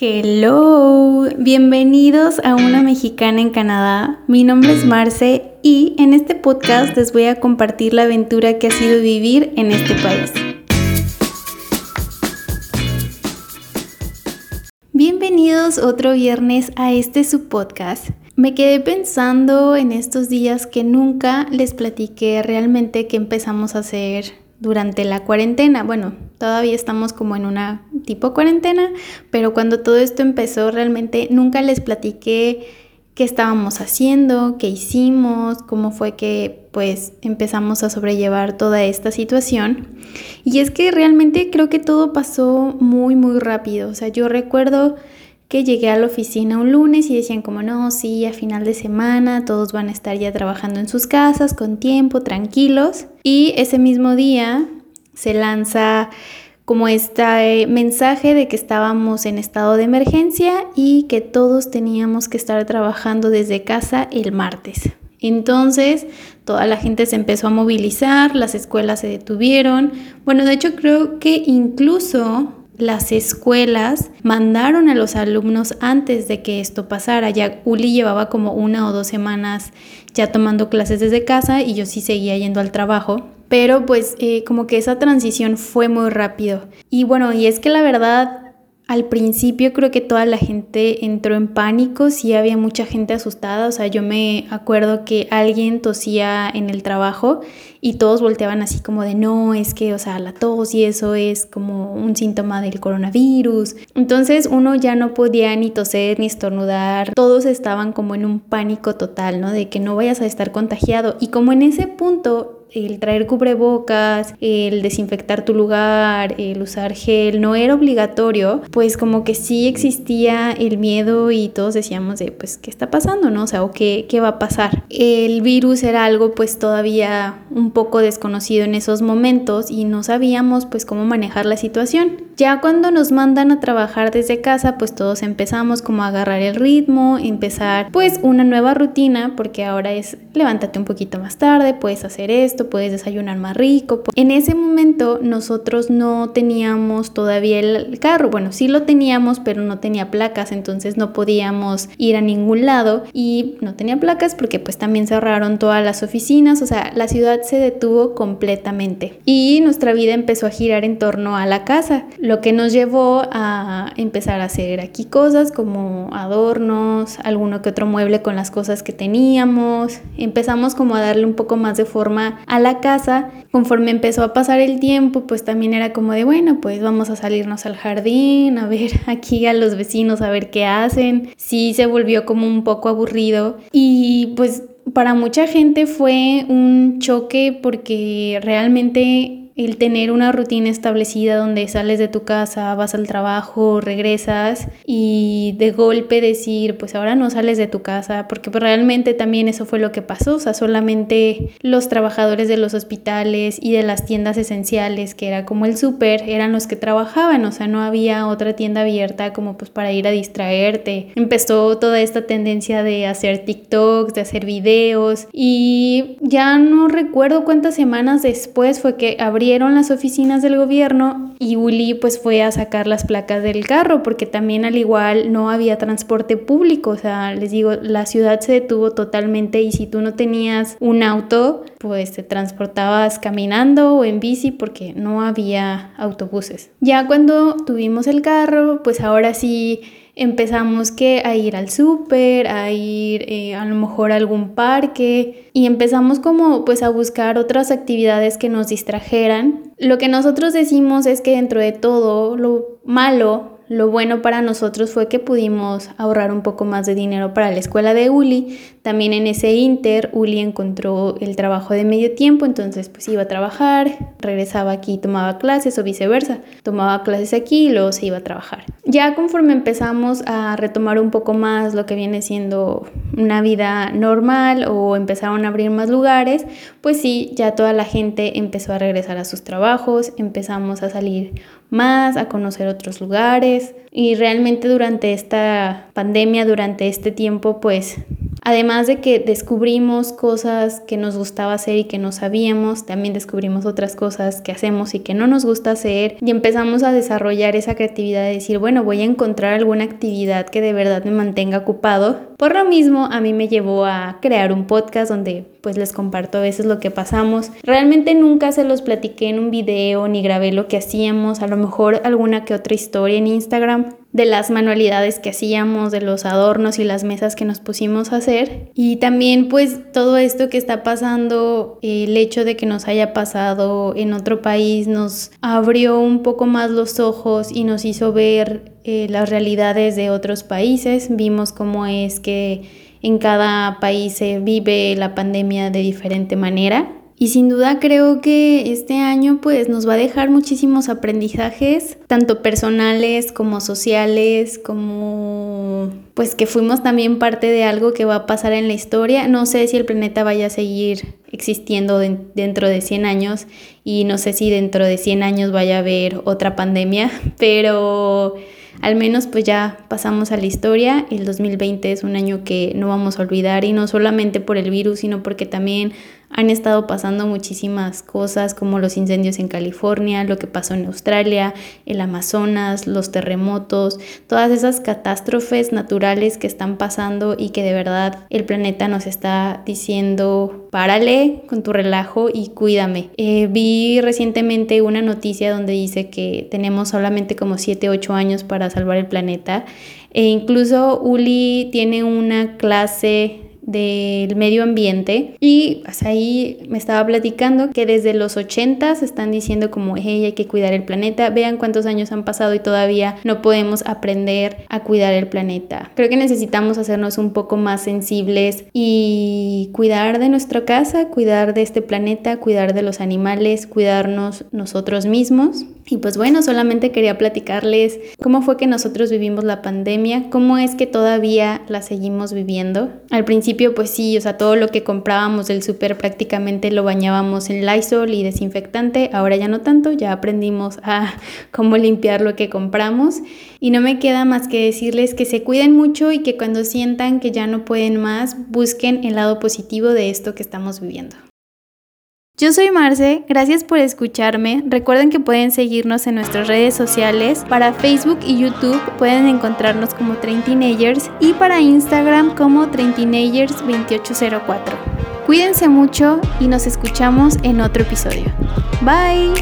Hello, bienvenidos a Una Mexicana en Canadá. Mi nombre es Marce y en este podcast les voy a compartir la aventura que ha sido vivir en este país. Bienvenidos otro viernes a este su podcast. Me quedé pensando en estos días que nunca les platiqué realmente qué empezamos a hacer durante la cuarentena. Bueno, todavía estamos como en una tipo cuarentena, pero cuando todo esto empezó realmente nunca les platiqué qué estábamos haciendo, qué hicimos, cómo fue que pues empezamos a sobrellevar toda esta situación. Y es que realmente creo que todo pasó muy muy rápido. O sea, yo recuerdo que llegué a la oficina un lunes y decían como no, sí, a final de semana todos van a estar ya trabajando en sus casas con tiempo, tranquilos. Y ese mismo día se lanza como este mensaje de que estábamos en estado de emergencia y que todos teníamos que estar trabajando desde casa el martes. Entonces, toda la gente se empezó a movilizar, las escuelas se detuvieron. Bueno, de hecho creo que incluso las escuelas mandaron a los alumnos antes de que esto pasara. Ya Uli llevaba como una o dos semanas ya tomando clases desde casa y yo sí seguía yendo al trabajo. Pero pues eh, como que esa transición fue muy rápido. Y bueno, y es que la verdad al principio creo que toda la gente entró en pánico, sí había mucha gente asustada, o sea, yo me acuerdo que alguien tosía en el trabajo y todos volteaban así como de no, es que, o sea, la tos y eso es como un síntoma del coronavirus. Entonces uno ya no podía ni toser ni estornudar, todos estaban como en un pánico total, ¿no? De que no vayas a estar contagiado y como en ese punto el traer cubrebocas, el desinfectar tu lugar, el usar gel, no era obligatorio, pues como que sí existía el miedo y todos decíamos de, pues, ¿qué está pasando, no? O sea, ¿o qué, qué va a pasar? El virus era algo pues todavía un poco desconocido en esos momentos y no sabíamos pues cómo manejar la situación. Ya cuando nos mandan a trabajar desde casa, pues todos empezamos como a agarrar el ritmo, empezar pues una nueva rutina, porque ahora es levántate un poquito más tarde, puedes hacer esto, puedes desayunar más rico. En ese momento nosotros no teníamos todavía el carro, bueno, sí lo teníamos, pero no tenía placas, entonces no podíamos ir a ningún lado y no tenía placas porque pues también cerraron todas las oficinas, o sea, la ciudad se detuvo completamente. Y nuestra vida empezó a girar en torno a la casa, lo que nos llevó a empezar a hacer aquí cosas como adornos, alguno que otro mueble con las cosas que teníamos, empezamos como a darle un poco más de forma a la casa. Conforme empezó a pasar el tiempo, pues también era como de, bueno, pues vamos a salirnos al jardín, a ver aquí a los vecinos, a ver qué hacen. Sí se volvió como un poco aburrido y pues para mucha gente fue un choque porque realmente el tener una rutina establecida donde sales de tu casa, vas al trabajo, regresas y de golpe decir, pues ahora no sales de tu casa, porque pues realmente también eso fue lo que pasó, o sea, solamente los trabajadores de los hospitales y de las tiendas esenciales, que era como el súper, eran los que trabajaban, o sea, no había otra tienda abierta como pues para ir a distraerte. Empezó toda esta tendencia de hacer TikToks, de hacer videos y ya no recuerdo cuántas semanas después fue que abrí las oficinas del gobierno y Uli pues fue a sacar las placas del carro porque también al igual no había transporte público, o sea, les digo, la ciudad se detuvo totalmente y si tú no tenías un auto, pues te transportabas caminando o en bici porque no había autobuses. Ya cuando tuvimos el carro, pues ahora sí empezamos que a ir al súper, a ir eh, a lo mejor a algún parque y empezamos como pues a buscar otras actividades que nos distrajeran. Lo que nosotros decimos es que dentro de todo lo malo lo bueno para nosotros fue que pudimos ahorrar un poco más de dinero para la escuela de Uli. También en ese inter, Uli encontró el trabajo de medio tiempo, entonces pues iba a trabajar, regresaba aquí tomaba clases o viceversa. Tomaba clases aquí y luego se iba a trabajar. Ya conforme empezamos a retomar un poco más lo que viene siendo una vida normal o empezaron a abrir más lugares, pues sí, ya toda la gente empezó a regresar a sus trabajos, empezamos a salir más, a conocer otros lugares y realmente durante esta pandemia, durante este tiempo, pues Además de que descubrimos cosas que nos gustaba hacer y que no sabíamos, también descubrimos otras cosas que hacemos y que no nos gusta hacer y empezamos a desarrollar esa creatividad de decir, bueno, voy a encontrar alguna actividad que de verdad me mantenga ocupado. Por lo mismo, a mí me llevó a crear un podcast donde pues les comparto a veces lo que pasamos. Realmente nunca se los platiqué en un video ni grabé lo que hacíamos, a lo mejor alguna que otra historia en Instagram, de las manualidades que hacíamos, de los adornos y las mesas que nos pusimos a hacer. Y también pues todo esto que está pasando, el hecho de que nos haya pasado en otro país nos abrió un poco más los ojos y nos hizo ver eh, las realidades de otros países. Vimos cómo es que en cada país se vive la pandemia de diferente manera y sin duda creo que este año pues nos va a dejar muchísimos aprendizajes, tanto personales como sociales, como pues que fuimos también parte de algo que va a pasar en la historia. No sé si el planeta vaya a seguir existiendo dentro de 100 años y no sé si dentro de 100 años vaya a haber otra pandemia, pero al menos pues ya pasamos a la historia. El 2020 es un año que no vamos a olvidar y no solamente por el virus, sino porque también han estado pasando muchísimas cosas como los incendios en California, lo que pasó en Australia, el Amazonas, los terremotos, todas esas catástrofes naturales que están pasando y que de verdad el planeta nos está diciendo párale con tu relajo y cuídame. Eh, vi recientemente una noticia donde dice que tenemos solamente como 7, 8 años para salvar el planeta e incluso Uli tiene una clase del medio ambiente y ahí me estaba platicando que desde los 80 se están diciendo como hey hay que cuidar el planeta vean cuántos años han pasado y todavía no podemos aprender a cuidar el planeta creo que necesitamos hacernos un poco más sensibles y cuidar de nuestra casa cuidar de este planeta cuidar de los animales cuidarnos nosotros mismos y pues bueno, solamente quería platicarles cómo fue que nosotros vivimos la pandemia, cómo es que todavía la seguimos viviendo. Al principio pues sí, o sea, todo lo que comprábamos del súper prácticamente lo bañábamos en Lysol y desinfectante, ahora ya no tanto, ya aprendimos a cómo limpiar lo que compramos y no me queda más que decirles que se cuiden mucho y que cuando sientan que ya no pueden más, busquen el lado positivo de esto que estamos viviendo. Yo soy Marce, gracias por escucharme. Recuerden que pueden seguirnos en nuestras redes sociales. Para Facebook y YouTube pueden encontrarnos como Train Teenagers y para Instagram como Train Teenagers 2804. Cuídense mucho y nos escuchamos en otro episodio. Bye.